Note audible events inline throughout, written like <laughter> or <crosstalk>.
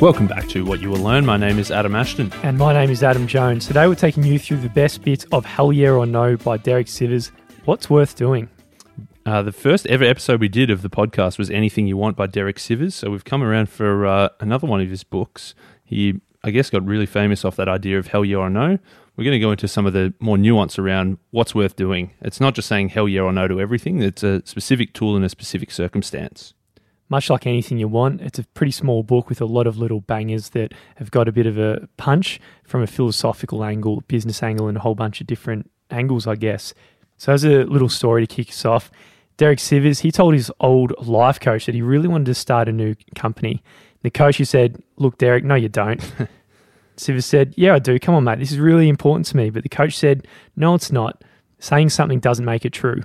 Welcome back to What You Will Learn. My name is Adam Ashton. And my name is Adam Jones. Today we're taking you through the best bits of Hell Yeah or No by Derek Sivers. What's worth doing? Uh, the first ever episode we did of the podcast was Anything You Want by Derek Sivers. So we've come around for uh, another one of his books. He, I guess, got really famous off that idea of Hell Yeah or No. We're going to go into some of the more nuance around what's worth doing. It's not just saying hell yeah or no to everything, it's a specific tool in a specific circumstance. Much like anything you want, it's a pretty small book with a lot of little bangers that have got a bit of a punch from a philosophical angle, business angle, and a whole bunch of different angles, I guess. So, as a little story to kick us off, Derek Sivers, he told his old life coach that he really wanted to start a new company. The coach, he said, Look, Derek, no, you don't. <laughs> Sivers said, Yeah, I do. Come on, mate. This is really important to me. But the coach said, No, it's not. Saying something doesn't make it true.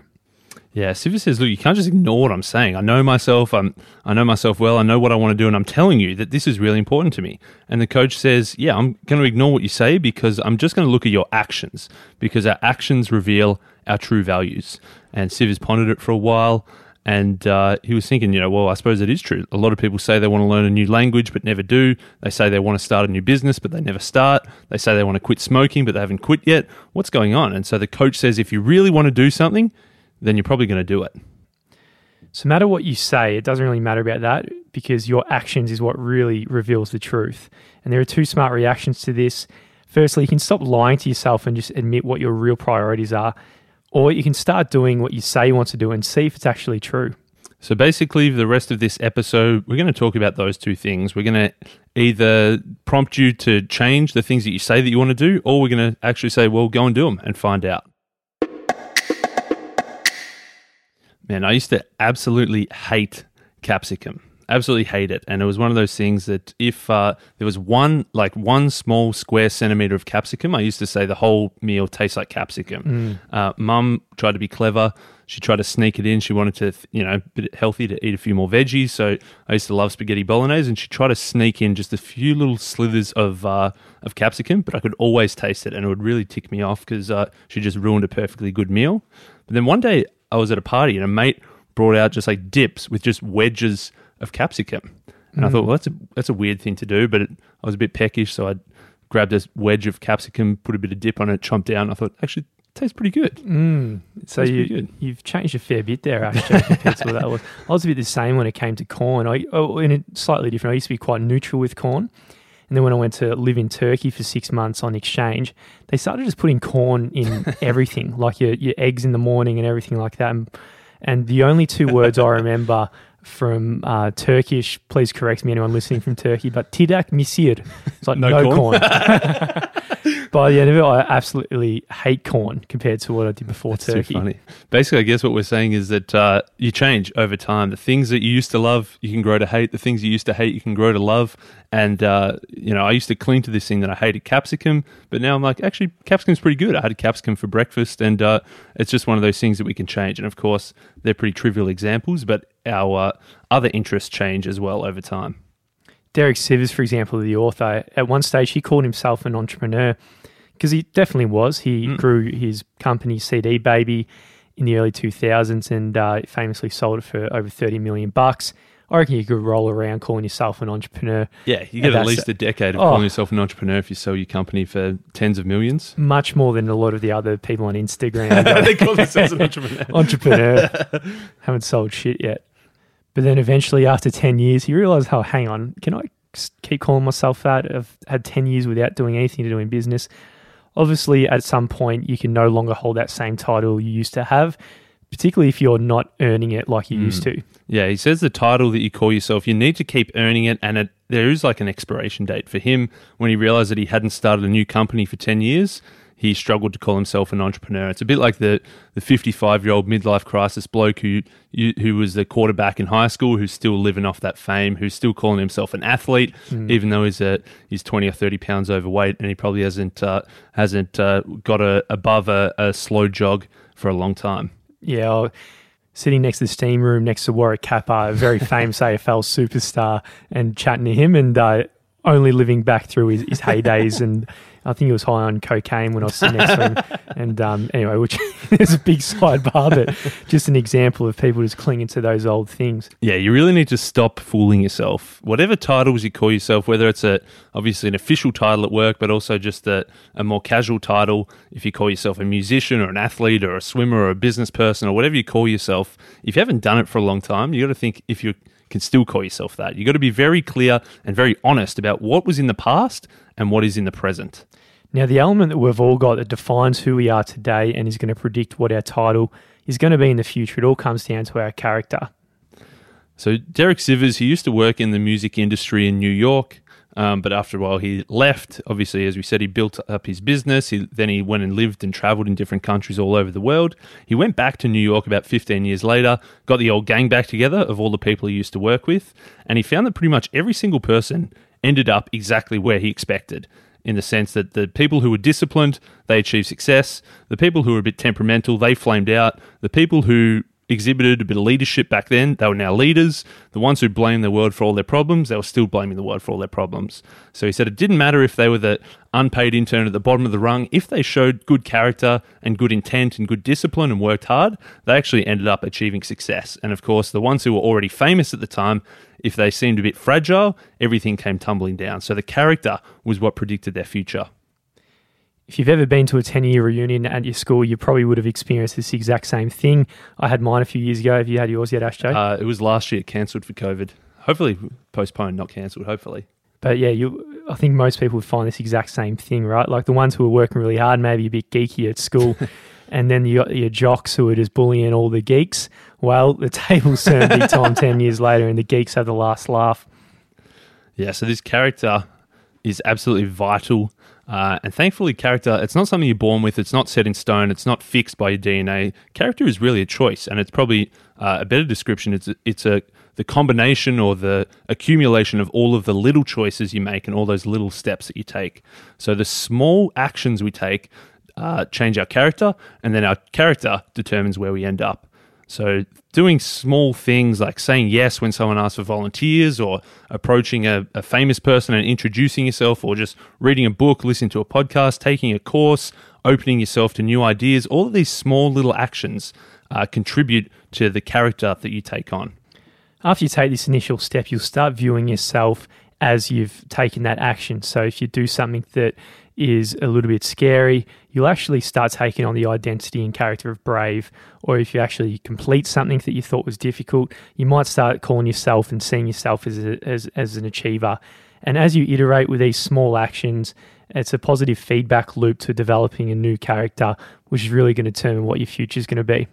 Yeah, Sivers says, look, you can't just ignore what I'm saying. I know myself. I'm, I know myself well. I know what I want to do, and I'm telling you that this is really important to me. And the coach says, yeah, I'm going to ignore what you say because I'm just going to look at your actions because our actions reveal our true values. And Sivers pondered it for a while, and uh, he was thinking, you know, well, I suppose it is true. A lot of people say they want to learn a new language but never do. They say they want to start a new business but they never start. They say they want to quit smoking but they haven't quit yet. What's going on? And so the coach says, if you really want to do something, then you're probably going to do it. So, matter what you say, it doesn't really matter about that because your actions is what really reveals the truth. And there are two smart reactions to this. Firstly, you can stop lying to yourself and just admit what your real priorities are, or you can start doing what you say you want to do and see if it's actually true. So, basically, the rest of this episode, we're going to talk about those two things. We're going to either prompt you to change the things that you say that you want to do, or we're going to actually say, well, go and do them and find out. Man, I used to absolutely hate capsicum. Absolutely hate it. And it was one of those things that if uh, there was one, like one small square centimeter of capsicum, I used to say the whole meal tastes like capsicum. Mm. Uh, Mum tried to be clever. She tried to sneak it in. She wanted to, you know, bit healthy to eat a few more veggies. So I used to love spaghetti bolognese, and she tried to sneak in just a few little slithers of uh, of capsicum, but I could always taste it, and it would really tick me off because uh, she just ruined a perfectly good meal. But then one day I was at a party and a mate brought out just like dips with just wedges of capsicum. And mm. I thought, well, that's a that's a weird thing to do, but it, I was a bit peckish, so I grabbed a wedge of capsicum, put a bit of dip on it, chomped down. I thought, actually, it tastes pretty good. Mm. So you, you've changed a fair bit there, actually, compared to what that was. I was a bit the same when it came to corn. I, oh, in a slightly different. I used to be quite neutral with corn. And then when I went to live in Turkey for six months on exchange, they started just putting corn in <laughs> everything, like your, your eggs in the morning and everything like that. And, and the only two words I remember from uh, Turkish, please correct me, anyone listening from Turkey, but tidak misir. It's like no, no corn. corn. By the end of it, I absolutely hate corn compared to what I did before That's turkey. Funny. Basically, I guess what we're saying is that uh, you change over time. The things that you used to love, you can grow to hate. The things you used to hate, you can grow to love. And uh, you know, I used to cling to this thing that I hated capsicum, but now I'm like, actually, capsicum's pretty good. I had a capsicum for breakfast, and uh, it's just one of those things that we can change. And of course, they're pretty trivial examples, but our uh, other interests change as well over time. Derek Sivers, for example, the author, at one stage he called himself an entrepreneur because he definitely was. He mm. grew his company CD Baby in the early 2000s and uh, famously sold it for over 30 million bucks. I reckon you could roll around calling yourself an entrepreneur. Yeah, you get at least a decade of oh, calling yourself an entrepreneur if you sell your company for tens of millions. Much more than a lot of the other people on Instagram. <laughs> they call themselves an <laughs> entrepreneur. entrepreneur. Haven't sold shit yet. But then eventually, after 10 years, he realized, oh, hang on, can I keep calling myself that? I've had 10 years without doing anything to do in business. Obviously, at some point, you can no longer hold that same title you used to have, particularly if you're not earning it like you mm. used to. Yeah, he says the title that you call yourself, you need to keep earning it, and it, there is like an expiration date for him when he realized that he hadn't started a new company for 10 years he struggled to call himself an entrepreneur. It's a bit like the the 55 year old midlife crisis bloke who who was the quarterback in high school, who's still living off that fame, who's still calling himself an athlete, mm. even though he's a he's 20 or 30 pounds overweight, and he probably hasn't uh, hasn't uh, got a, above a, a, slow jog for a long time. Yeah. I'll, sitting next to the steam room next to Warwick Capper, a very <laughs> famous AFL superstar, and chatting to him. And uh, only living back through his, his heydays and I think he was high on cocaine when I was sitting next to him. And um, anyway, which <laughs> is a big sidebar, but just an example of people just clinging to those old things. Yeah, you really need to stop fooling yourself. Whatever titles you call yourself, whether it's a obviously an official title at work, but also just a, a more casual title, if you call yourself a musician or an athlete or a swimmer or a business person or whatever you call yourself, if you haven't done it for a long time, you got to think if you can still call yourself that. You've got to be very clear and very honest about what was in the past and what is in the present. Now, the element that we've all got that defines who we are today and is going to predict what our title is going to be in the future, it all comes down to our character. So, Derek Sivers, he used to work in the music industry in New York, um, but after a while he left. Obviously, as we said, he built up his business. He, then he went and lived and traveled in different countries all over the world. He went back to New York about 15 years later, got the old gang back together of all the people he used to work with, and he found that pretty much every single person ended up exactly where he expected in the sense that the people who were disciplined, they achieved success. The people who were a bit temperamental, they flamed out. The people who exhibited a bit of leadership back then. They were now leaders. The ones who blamed the world for all their problems, they were still blaming the world for all their problems. So he said it didn't matter if they were the unpaid intern at the bottom of the rung. If they showed good character and good intent and good discipline and worked hard, they actually ended up achieving success. And of course, the ones who were already famous at the time, if they seemed a bit fragile, everything came tumbling down. So the character was what predicted their future if you've ever been to a 10 year reunion at your school, you probably would have experienced this exact same thing. I had mine a few years ago. Have you had yours yet, Ash Uh, it was last year, cancelled for COVID. Hopefully, postponed, not cancelled, hopefully. But yeah, you, I think most people would find this exact same thing, right? Like the ones who are working really hard, maybe a bit geeky at school, <laughs> and then you got your jocks who are just bullying all the geeks. Well, the tables turn big time 10 years later, and the geeks have the last laugh. Yeah, so this character is absolutely vital uh, and thankfully, character, it's not something you're born with. It's not set in stone. It's not fixed by your DNA. Character is really a choice. And it's probably uh, a better description. It's, it's a, the combination or the accumulation of all of the little choices you make and all those little steps that you take. So the small actions we take uh, change our character, and then our character determines where we end up. So, doing small things like saying yes when someone asks for volunteers, or approaching a, a, famous person and introducing yourself, or just reading a book, listening to a podcast, taking a course, opening yourself to new ideas, all of these small little actions uh, contribute to the character that you take on. After you take this initial step, you'll start viewing yourself as you've taken that action. So, if you do something that is a little bit scary, you'll actually start taking on the identity and character of brave. Or if you actually complete something that you thought was difficult, you might start calling yourself and seeing yourself as, a, as, as an achiever. And as you iterate with these small actions, it's a positive feedback loop to developing a new character, which is really going to determine what your future is going to be.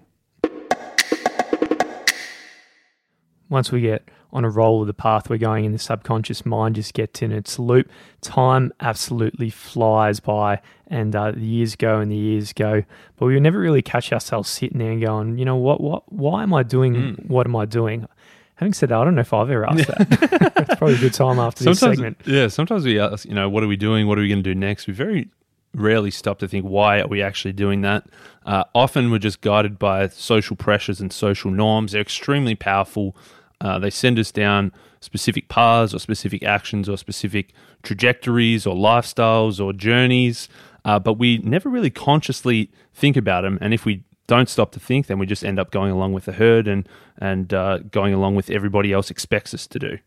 Once we get on a roll of the path we're going in, the subconscious mind just gets in its loop. Time absolutely flies by, and uh, the years go and the years go, but we never really catch ourselves sitting there and going, you know, what, what, why am I doing? Mm. What am I doing? Having said that, I don't know if I've ever asked that. <laughs> it's probably a good time after sometimes, this segment. Yeah, sometimes we ask, you know, what are we doing? What are we going to do next? We very rarely stop to think, why are we actually doing that? Uh, often we're just guided by social pressures and social norms. They're extremely powerful. Uh, they send us down specific paths or specific actions or specific trajectories or lifestyles or journeys, uh, but we never really consciously think about them. And if we don't stop to think, then we just end up going along with the herd and and uh, going along with everybody else expects us to do.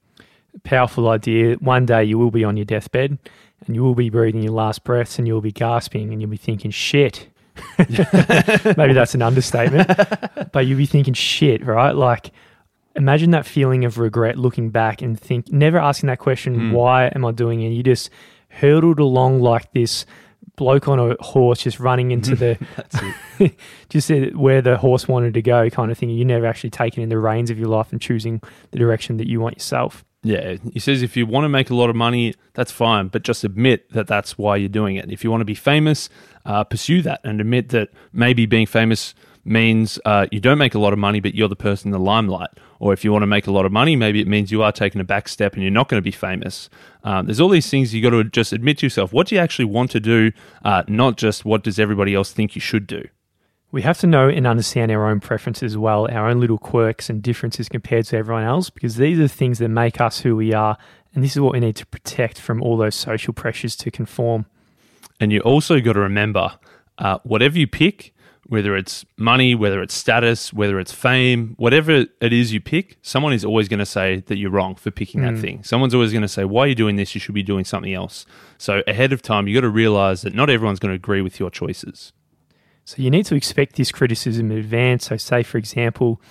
Powerful idea. One day you will be on your deathbed and you will be breathing your last breaths and you'll be gasping and you'll be thinking, shit. <laughs> <laughs> Maybe that's an understatement, but you'll be thinking, shit, right? Like, imagine that feeling of regret looking back and think never asking that question mm. why am i doing it? You just hurtled along like this bloke on a horse just running into <laughs> the <laughs> just where the horse wanted to go kind of thing. You never actually taken in the reins of your life and choosing the direction that you want yourself. Yeah. He says if you want to make a lot of money that's fine but just admit that that's why you're doing it. If you want to be famous uh, pursue that and admit that maybe being famous means uh, you don't make a lot of money, but you're the person in the limelight. Or if you want to make a lot of money, maybe it means you are taking a back step and you're not going to be famous. Um, there's all these things you got to just admit to yourself. What do you actually want to do? Uh, not just what does everybody else think you should do. We have to know and understand our own preferences as well, our own little quirks and differences compared to everyone else, because these are the things that make us who we are And this is what we need to protect from all those social pressures to conform. And you also got to remember uh, whatever you pick, whether it's money, whether it's status, whether it's fame, whatever it is you pick, someone is always going to say that you're wrong for picking mm. that thing. Someone's always going to say, why are you doing this? You should be doing something else. So ahead of time, you've got to realize that not everyone's going to agree with your choices. So you need to expect this criticism in advance. So say, for example,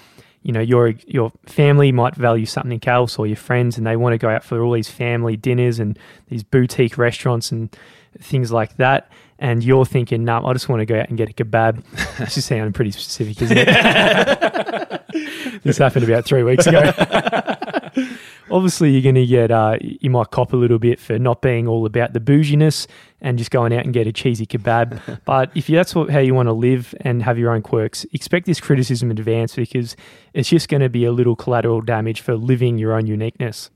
you know your your family might value something else or your friends and they want to go out for all these family dinners and these boutique restaurants and things like that. And you're thinking no nah, I just want to go out and get a kebab. <laughs> This is sounding pretty specific isn't it? <laughs> This happened about three weeks ago <laughs> obviously you're going to get uh, you might cop a little bit for not being all about the bouginess and just going out and get a cheesy kebab. <laughs> but if that's what, how you want to live and have your own quirks, expect this criticism in advance because it's just going to be a little collateral damage for living your own uniqueness.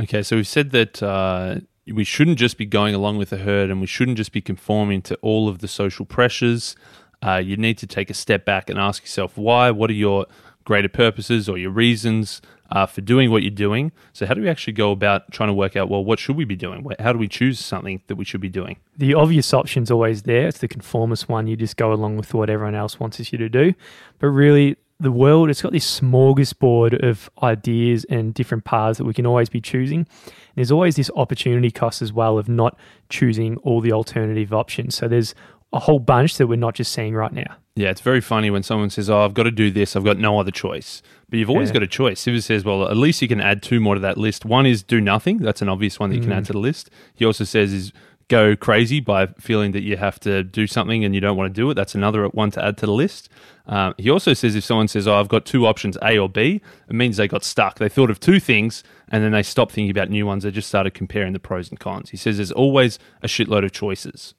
Okay, so we've said that uh, we shouldn't just be going along with the herd and we shouldn't just be conforming to all of the social pressures. Uh, you need to take a step back and ask yourself why. What are your greater purposes or your reasons uh, for doing what you're doing. So, how do we actually go about trying to work out, well, what should we be doing? How do we choose something that we should be doing? The obvious option's always there. It's the conformist one. You just go along with what everyone else wants you to do. But really, the world, it's got this smorgasbord of ideas and different paths that we can always be choosing. And There's always this opportunity cost as well of not choosing all the alternative options. So, there's a whole bunch that we're not just seeing right now. Yeah, it's very funny when someone says, "Oh, I've got to do this. I've got no other choice." But you've always yeah. got a choice. Sivers says, "Well, at least you can add two more to that list. One is do nothing. That's an obvious one that you can add mm. to the list." He also says is go crazy by feeling that you have to do something and you don't want to do it. That's another one to add to the list. Um, he also says if someone says, "Oh, I've got two options, A or B," it means they got stuck. They thought of two things and then they stopped thinking about new ones. They just started comparing the pros and cons. He says there's always a shitload of choices.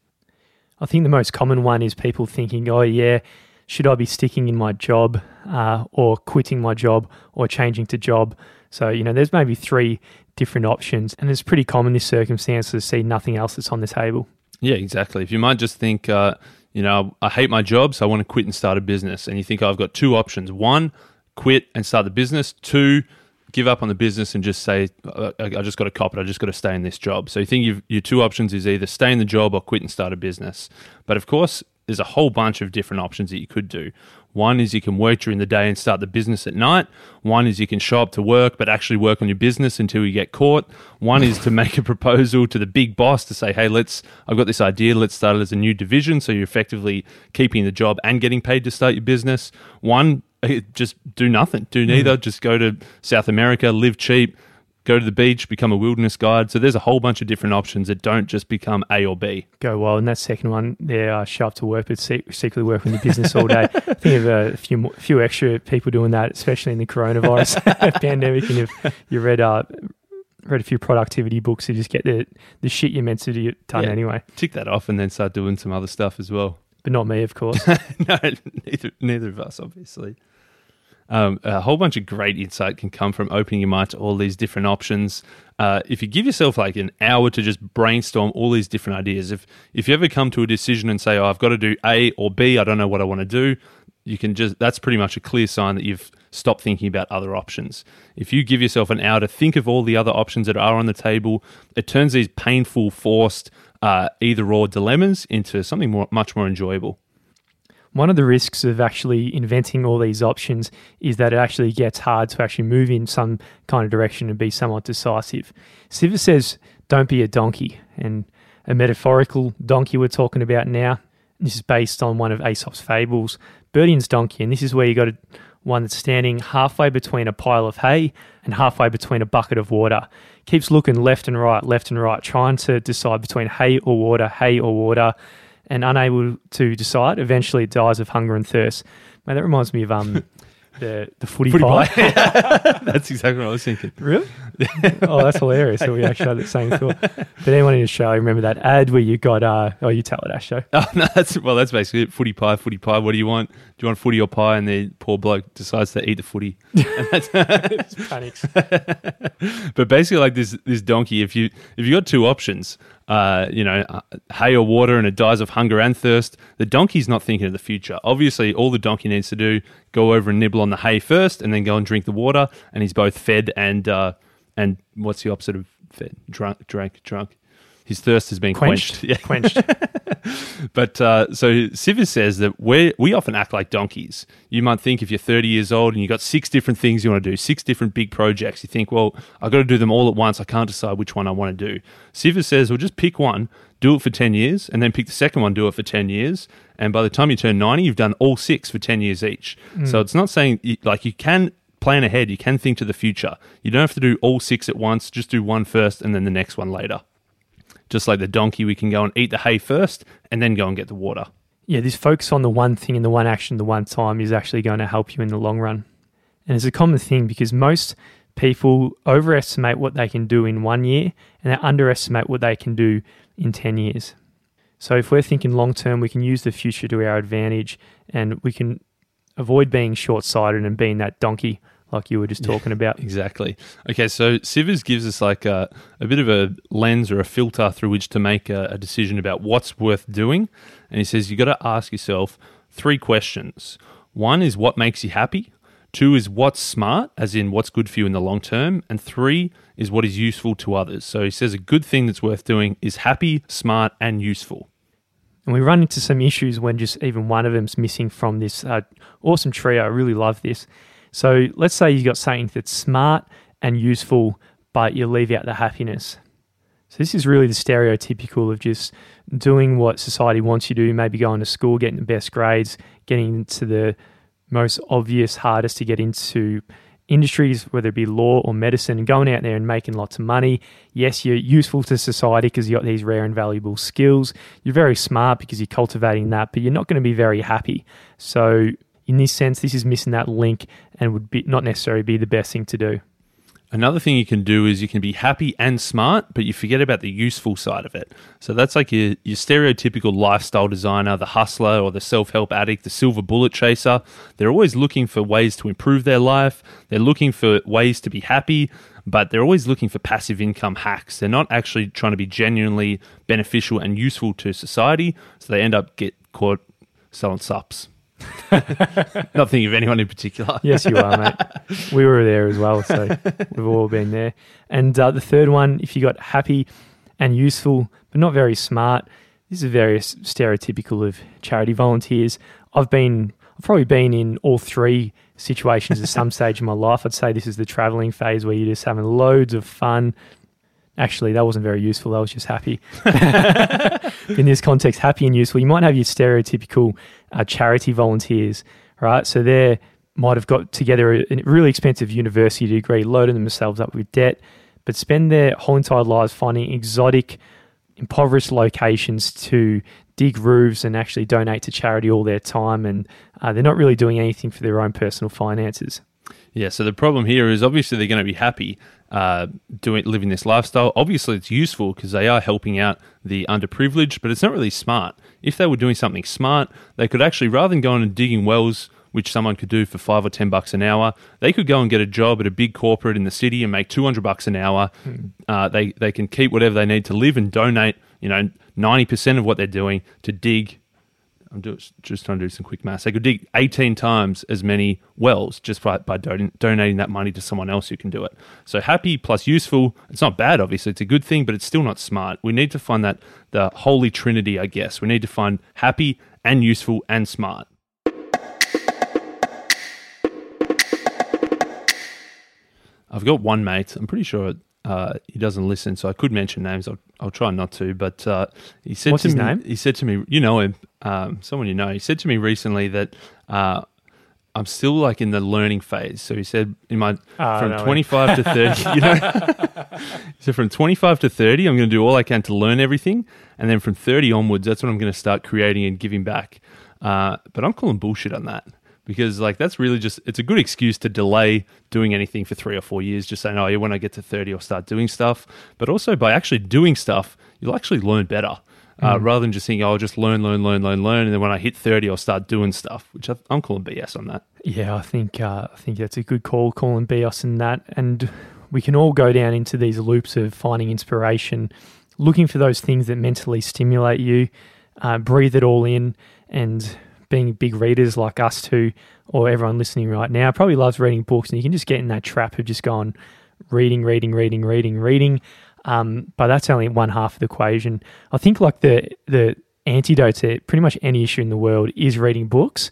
I think the most common one is people thinking, oh, yeah, should I be sticking in my job uh, or quitting my job or changing to job? So, you know, there's maybe three different options. And it's pretty common this circumstance to see nothing else that's on the table. Yeah, exactly. If you might just think, uh, you know, I hate my job, so I want to quit and start a business. And you think, oh, I've got two options. One, quit and start the business. Two, give up on the business and just say, I, I just got to cop it. I just got to stay in this job. So you think your two options is either stay in the job or quit and start a business. But of course, there's a whole bunch of different options that you could do. One is you can work during the day and start the business at night. One is you can show up to work but actually work on your business until you get caught. One is to <laughs> make a proposal to the big boss to say, "Hey, let's I've got this idea, let's start it as a new division so you're effectively keeping the job and getting paid to start your business." One just do nothing, do neither. Mm. Just go to South America, live cheap, go to the beach, become a wilderness guide. So there's a whole bunch of different options that don't just become A or B. Go well. And that second one, there, uh, show up to work, but secretly work on your business all day. I <laughs> think of a few few extra people doing that, especially in the coronavirus <laughs> <laughs> pandemic. And you've you read uh, read a few productivity books to just get the the shit you're meant to do done yeah, anyway. Tick that off, and then start doing some other stuff as well. But not me, of course. no, neither neither of us, obviously. Um, a whole bunch of great insight can come from opening your mind to all these different options. Uh, if you give yourself like an hour to just brainstorm all these different ideas, if if you ever come to a decision and say, "Oh, I've got to do A or B, I don't know what I want to do," you can just that's pretty much a clear sign that you've stopped thinking about other options. If you give yourself an hour to think of all the other options that are on the table, it turns these painful, forced, uh, either or dilemmas into something more, much more enjoyable. One of the risks of actually inventing all these options is that it actually gets hard to actually move in some kind of direction and be somewhat decisive. Sivers says, don't be a donkey. And a metaphorical donkey we're talking about now, this is based on one of Aesop's fables, Buridan's donkey. And this is where you got one that's standing halfway between a pile of hay and halfway between a bucket of water. Keeps looking left and right, left and right, trying to decide between hay or water, hay or water and unable to decide, eventually dies of hunger and thirst. Man, that reminds me of um, <laughs> the the footy, footy pie. pie. <laughs> <laughs> that's exactly what I was thinking. Really? oh, that's hilarious. So we actually had the same thought. But anyone in Australia remember that ad where you got uh oh you tell it, Asho. Oh no, that's well that's basically it. Footy pie, footy pie. What do you want? Do you want footy or pie? And the poor bloke decides to eat the footy. And that's panics. but basically like this this donkey, if you if you got two options, uh, you know, uh, hay or water and it dies of hunger and thirst, the donkey's not thinking of the future. Obviously, all the donkey needs to do go over and nibble on the hay first, and then go and drink the water, and he's both fed and uh, and what's the opposite of fed, drunk, drank, drunk. His thirst has been quenched. Quenched. Yeah. Quenched. <laughs> but uh, so Sivers says that we we often act like donkeys. You might think if you're 30 years old and you've got six different things you want to do, six different big projects, you think, well, I've got to do them all at once. I can't decide which one I want to do. Sivers says, well, just pick one, do it for 10 years, and then pick the second one, do it for 10 years. And by the time you turn 90, you've done all six for 10 years each. Mm. So it's not saying, like, you can plan ahead, you can think to the future. You don't have to do all six at once, just do one first and then the next one later. Just like the donkey, we can go and eat the hay first and then go and get the water. Yeah, this focus on the one thing and the one action, the one time is actually going to help you in the long run. And it's a common thing because most people overestimate what they can do in one year and they underestimate what they can do in 10 years. So if we're thinking long term, we can use the future to our advantage and we can avoid being short sighted and being that donkey like you were just talking yeah, about. Exactly. Okay, so Sivers gives us like a, a bit of a lens or a filter through which to make a, a decision about what's worth doing. And he says you've got to ask yourself three questions. One is what makes you happy. Two is what's smart, as in what's good for you in the long term. And three is what is useful to others. So he says a good thing that's worth doing is happy, smart, and useful. And we run into some issues when just even one of them's missing from this uh, awesome trio. I really love this. So let's say you've got something that's smart and useful, but you leave out the happiness. So this is really the stereotypical of just doing what society wants you to do, maybe going to school, getting the best grades, getting into the most obvious, hardest to get into industries, whether it be law or medicine, and going out there and making lots of money. Yes, you're useful to society because you've got these rare and valuable skills. You're very smart because you're cultivating that, but you're not going to be very happy. So in this sense, this is missing that link and would be not necessarily be the best thing to do. Another thing you can do is you can be happy and smart, but you forget about the useful side of it. So that's like your, your stereotypical lifestyle designer, the hustler or the self help addict, the silver bullet chaser. They're always looking for ways to improve their life. They're looking for ways to be happy, but they're always looking for passive income hacks. They're not actually trying to be genuinely beneficial and useful to society. So they end up get caught selling sups. <laughs> Not thinking of anyone in particular. yes, you are, mate. We were there as well, so we've all been there. And uh, the third one, if you got happy and useful, but not very smart, this is very stereotypical of charity volunteers. I've been, I've probably been in all three situations at some stage in my life. I'd say this is the traveling phase where you're just having loads of fun, Actually, that wasn't very useful. I was just happy. <laughs> in this context, happy and useful. You might have your stereotypical uh, charity volunteers, right? So they might have got together a, really expensive university degree, loaded themselves up with debt, but spend their whole entire lives finding exotic, impoverished locations to dig roofs and actually donate to charity all their time. And uh, they're not really doing anything for their own personal finances. Yeah, so the problem here is obviously they're going to be happy uh, doing living this lifestyle. Obviously, it's useful because they are helping out the underprivileged, but it's not really smart. If they were doing something smart, they could actually rather than going and digging wells, which someone could do for five or ten bucks an hour, they could go and get a job at a big corporate in the city and make two hundred bucks an hour. Mm. Uh, they they can keep whatever they need to live and donate. You know, ninety percent of what they're doing to dig I'm just trying to do some quick maths. They could dig 18 times as many wells just by, by don- donating that money to someone else who can do it. So happy plus useful. It's not bad, obviously. It's a good thing, but it's still not smart. We need to find that the holy trinity, I guess. We need to find happy and useful and smart. I've got one mate. I'm pretty sure uh, he doesn't listen, so I could mention names. I'll, I'll try not to. But uh, he said What's to his me, name? He said to me, you know him, um, someone you know. He said to me recently that uh, I'm still like in the learning phase. So he said in my oh, from 25 to 30, <laughs> you know. so from 25 to 30, I'm going to do all I can to learn everything, and then from 30 onwards, that's when I'm going to start creating and giving back. Uh, but I'm calling bullshit on that because like that's really just it's a good excuse to delay doing anything for three or four years just saying oh yeah when i get to 30 i'll start doing stuff but also by actually doing stuff you'll actually learn better uh, mm. rather than just thinking, oh, i'll just learn learn learn learn learn and then when i hit 30 i'll start doing stuff which i'm calling bs on that yeah i think uh, i think that's a good call calling bs on that and we can all go down into these loops of finding inspiration looking for those things that mentally stimulate you uh, breathe it all in and being big readers like us two, or everyone listening right now, probably loves reading books, and you can just get in that trap of just going reading, reading, reading, reading, reading. Um, but that's only one half of the equation. I think like the the antidote to pretty much any issue in the world is reading books.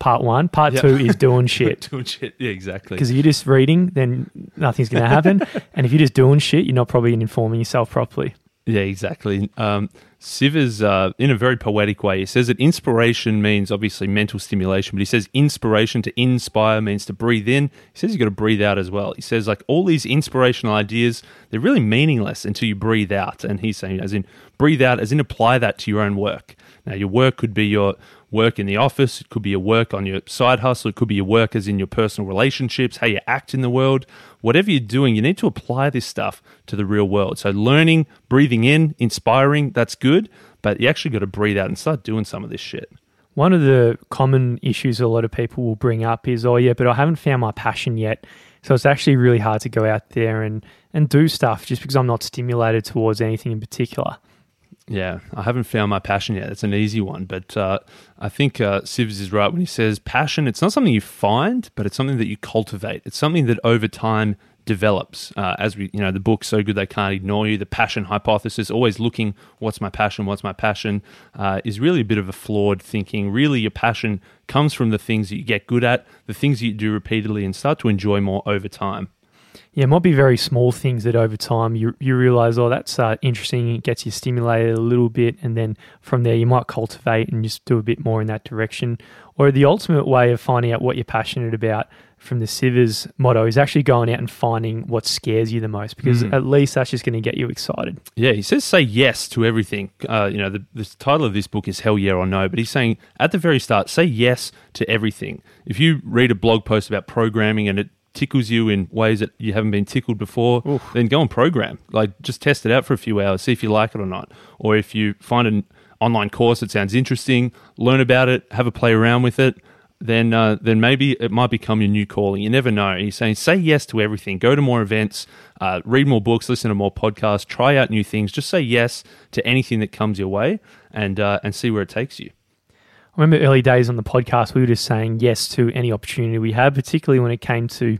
Part one. Part two is doing <laughs> shit. doing shit. Yeah, exactly. Because if you're just reading, then nothing's going to happen. <laughs> and if you're just doing shit, you're not probably informing yourself properly. Yeah, exactly. Um, Sivers, uh, in a very poetic way, he says that inspiration means obviously mental stimulation, but he says inspiration to inspire means to breathe in. He says you've got to breathe out as well. He says, like, all these inspirational ideas, they're really meaningless until you breathe out. And he's saying, as in, breathe out, as in, apply that to your own work. Now, your work could be your work in the office, it could be your work on your side hustle, it could be your work as in your personal relationships, how you act in the world. Whatever you're doing, you need to apply this stuff to the real world. So, learning, breathing in, inspiring, that's good, but you actually got to breathe out and start doing some of this shit. One of the common issues a lot of people will bring up is, oh, yeah, but I haven't found my passion yet. So it's actually really hard to go out there and, and do stuff just because I'm not stimulated towards anything in particular. Yeah, I haven't found my passion yet. It's an easy one, but uh, I think uh, Sivs is right when he says passion. It's not something you find, but it's something that you cultivate. It's something that over time develops. Uh, as we, you know, the book "So Good They Can't Ignore You," the passion hypothesis, always looking, what's my passion? What's my passion? Uh, is really a bit of a flawed thinking. Really, your passion comes from the things that you get good at, the things that you do repeatedly, and start to enjoy more over time yeah, it might be very small things that over time you you realize, oh, that's uh, interesting. It gets you stimulated a little bit, and then from there you might cultivate and just do a bit more in that direction. Or the ultimate way of finding out what you're passionate about from the Sivers motto is actually going out and finding what scares you the most, because mm. at least that's just going to get you excited. Yeah, he says say yes to everything. Uh, you know, the, the title of this book is Hell Yeah or No, but he's saying at the very start, say yes to everything. If you read a blog post about programming and it tickles you in ways that you haven't been tickled before, Oof. then go and program. Like just test it out for a few hours, see if you like it or not. Or if you find an online course that sounds interesting, learn about it, have a play around with it. Then, uh, then maybe it might become your new calling. You never know. He's saying say yes to everything. Go to more events, uh, read more books, listen to more podcasts, try out new things. Just say yes to anything that comes your way, and uh, and see where it takes you. I remember early days on the podcast, we were just saying yes to any opportunity we had, particularly when it came to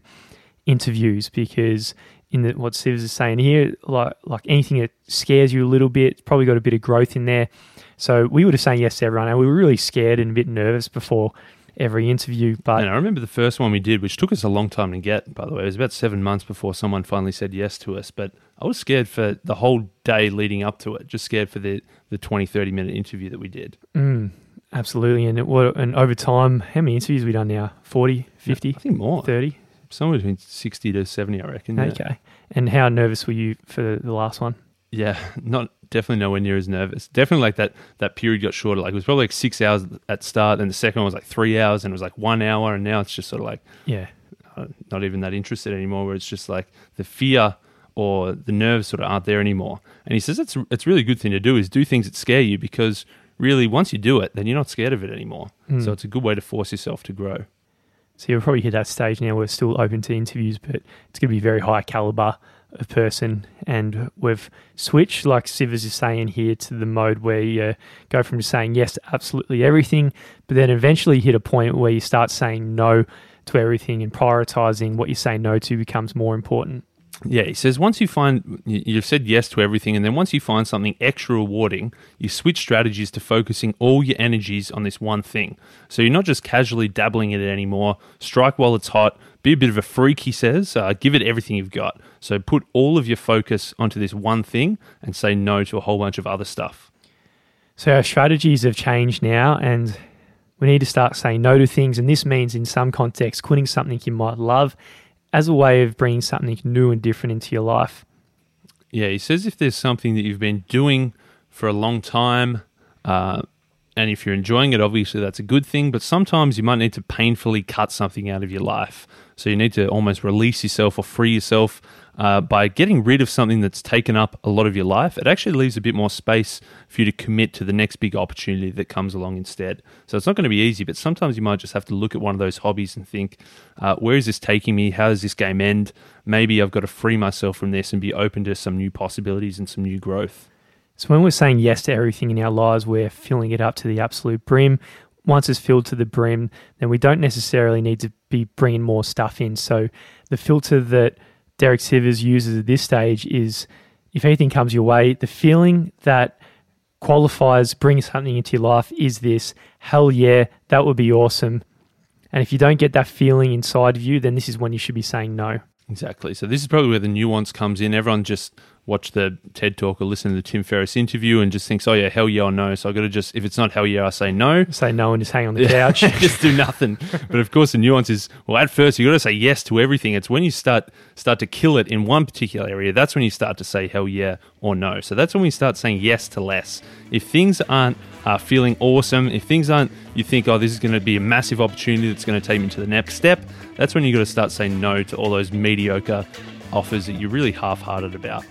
interviews, because in the, what Sivs is saying here, like like anything that scares you a little bit, probably got a bit of growth in there. So we were just saying yes to everyone, and we were really scared and a bit nervous before every interview. But and I remember the first one we did, which took us a long time to get. By the way, it was about seven months before someone finally said yes to us. But I was scared for the whole day leading up to it, just scared for the the 20, 30 minute interview that we did. Mm, Absolutely. And it, and over time, how many interviews have we done now? 40, 50? I think more. 30? Somewhere between 60 to 70, I reckon. Yeah. Okay. And how nervous were you for the last one? Yeah, <laughs> not definitely nowhere near as nervous. Definitely like that that period got shorter. Like it was probably like six hours at start, and the second one was like three hours, and it was like one hour, and now it's just sort of like yeah, uh, not even that interested anymore. Where it's just like the fear or the nerves sort of aren't there anymore. And he says it's it's really good thing to do is do things that scare you because really, once you do it, then you're not scared of it anymore. Mm. So it's a good way to force yourself to grow. So you'll probably hit that stage now. We're still open to interviews, but it's going to be very high caliber of person. And we've switched, like Sivers is saying here, to the mode where you go from just saying yes to absolutely everything, but then eventually hit a point where you start saying no to everything and prioritizing what you say no to becomes more important. Yeah, he says once you find you've said yes to everything, and then once you find something extra rewarding, you switch strategies to focusing all your energies on this one thing. So you're not just casually dabbling in it anymore. Strike while it's hot. Be a bit of a freak, he says. Uh, give it everything you've got. So put all of your focus onto this one thing and say no to a whole bunch of other stuff. So our strategies have changed now, and we need to start saying no to things. And this means, in some contexts, quitting something you might love as a way of bringing something new and different into your life. Yeah, he says if there's something that you've been doing for a long time, uh, and if you're enjoying it, obviously that's a good thing. But sometimes you might need to painfully cut something out of your life. So you need to almost release yourself or free yourself uh, by getting rid of something that's taken up a lot of your life, it actually leaves a bit more space for you to commit to the next big opportunity that comes along instead. So it's not going to be easy, but sometimes you might just have to look at one of those hobbies and think, uh, where is this taking me? How does this game end? Maybe I've got to free myself from this and be open to some new possibilities and some new growth. So when we're saying yes to everything in our lives, we're filling it up to the absolute brim. Once it's filled to the brim, then we don't necessarily need to be bringing more stuff in. So the filter that Derek Sivers uses at this stage is if anything comes your way, the feeling that qualifies, brings something into your life is this hell yeah, that would be awesome. And if you don't get that feeling inside of you, then this is when you should be saying no. Exactly. So this is probably where the nuance comes in. Everyone just watch the TED talk or listen to the Tim Ferriss interview and just thinks, oh yeah, hell yeah or no. So I got to just, if it's not hell yeah, I say no. Say no and just hang on the <laughs> couch. <laughs> just do nothing. But of course, the nuance is, well, at first you got to say yes to everything. It's when you start start to kill it in one particular area. That's when you start to say hell yeah or no. So that's when we start saying yes to less. If things aren't uh, feeling awesome, if things aren't, you think, oh, this is going to be a massive opportunity that's going to take me to the next step. That's when you got to start saying no to all those mediocre offers that you're really half hearted about.